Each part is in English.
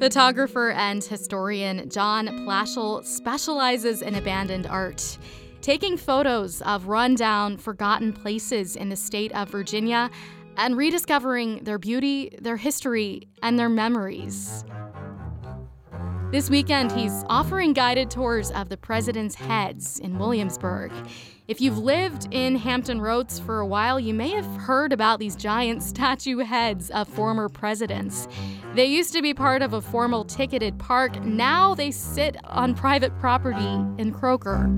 Photographer and historian John Plashal specializes in abandoned art, taking photos of rundown, forgotten places in the state of Virginia and rediscovering their beauty, their history, and their memories. This weekend, he's offering guided tours of the president's heads in Williamsburg. If you've lived in Hampton Roads for a while, you may have heard about these giant statue heads of former presidents. They used to be part of a formal ticketed park. Now they sit on private property in Croaker.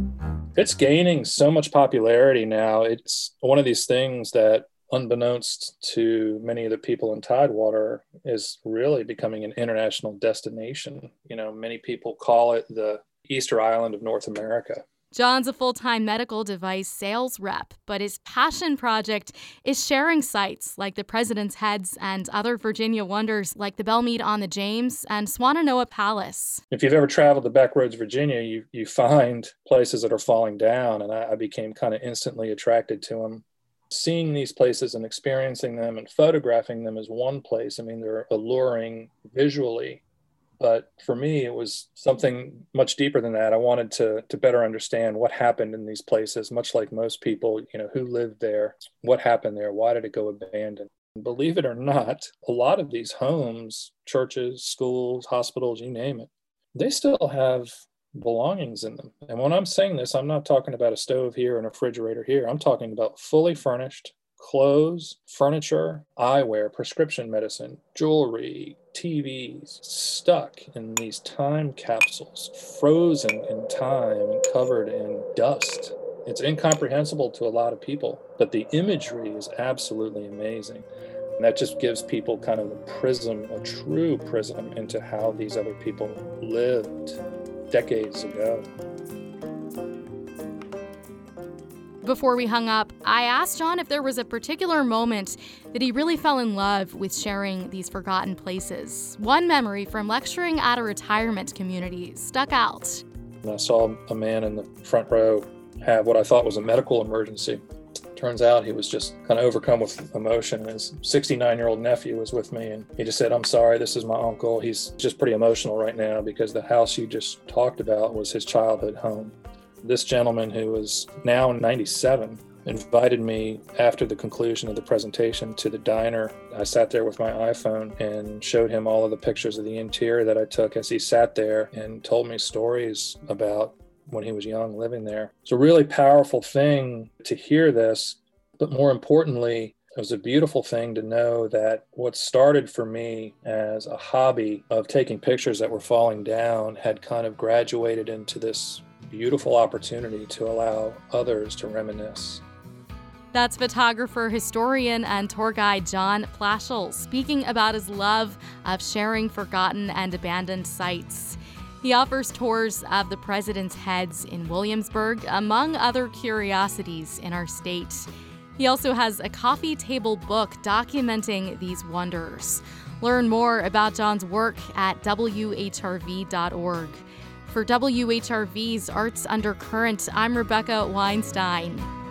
It's gaining so much popularity now. It's one of these things that unbeknownst to many of the people in Tidewater, is really becoming an international destination. You know, many people call it the Easter Island of North America. John's a full time medical device sales rep, but his passion project is sharing sites like the President's Heads and other Virginia wonders like the Belle on the James and Swannanoa Palace. If you've ever traveled to Backroads, Virginia, you, you find places that are falling down, and I, I became kind of instantly attracted to them seeing these places and experiencing them and photographing them is one place. I mean, they're alluring visually, but for me, it was something much deeper than that. I wanted to to better understand what happened in these places, much like most people, you know, who lived there, what happened there, why did it go abandoned. Believe it or not, a lot of these homes, churches, schools, hospitals, you name it, they still have belongings in them. And when I'm saying this, I'm not talking about a stove here and a refrigerator here. I'm talking about fully furnished clothes, furniture, eyewear, prescription medicine, jewelry, TVs stuck in these time capsules, frozen in time and covered in dust. It's incomprehensible to a lot of people, but the imagery is absolutely amazing. And that just gives people kind of a prism, a true prism into how these other people lived decades ago. Before we hung up, I asked John if there was a particular moment that he really fell in love with sharing these forgotten places. One memory from lecturing at a retirement community stuck out. I saw a man in the front row have what I thought was a medical emergency turns out he was just kind of overcome with emotion. His 69 year old nephew was with me, and he just said, I'm sorry, this is my uncle. He's just pretty emotional right now because the house you just talked about was his childhood home. This gentleman, who was now 97, invited me after the conclusion of the presentation to the diner. I sat there with my iPhone and showed him all of the pictures of the interior that I took as he sat there and told me stories about when he was young living there. It's a really powerful thing to hear this, but more importantly, it was a beautiful thing to know that what started for me as a hobby of taking pictures that were falling down had kind of graduated into this beautiful opportunity to allow others to reminisce. That's photographer, historian, and tour guide John Plashal speaking about his love of sharing forgotten and abandoned sites. He offers tours of the president's heads in Williamsburg, among other curiosities in our state. He also has a coffee table book documenting these wonders. Learn more about John's work at WHRV.org. For WHRV's Arts Undercurrent, I'm Rebecca Weinstein.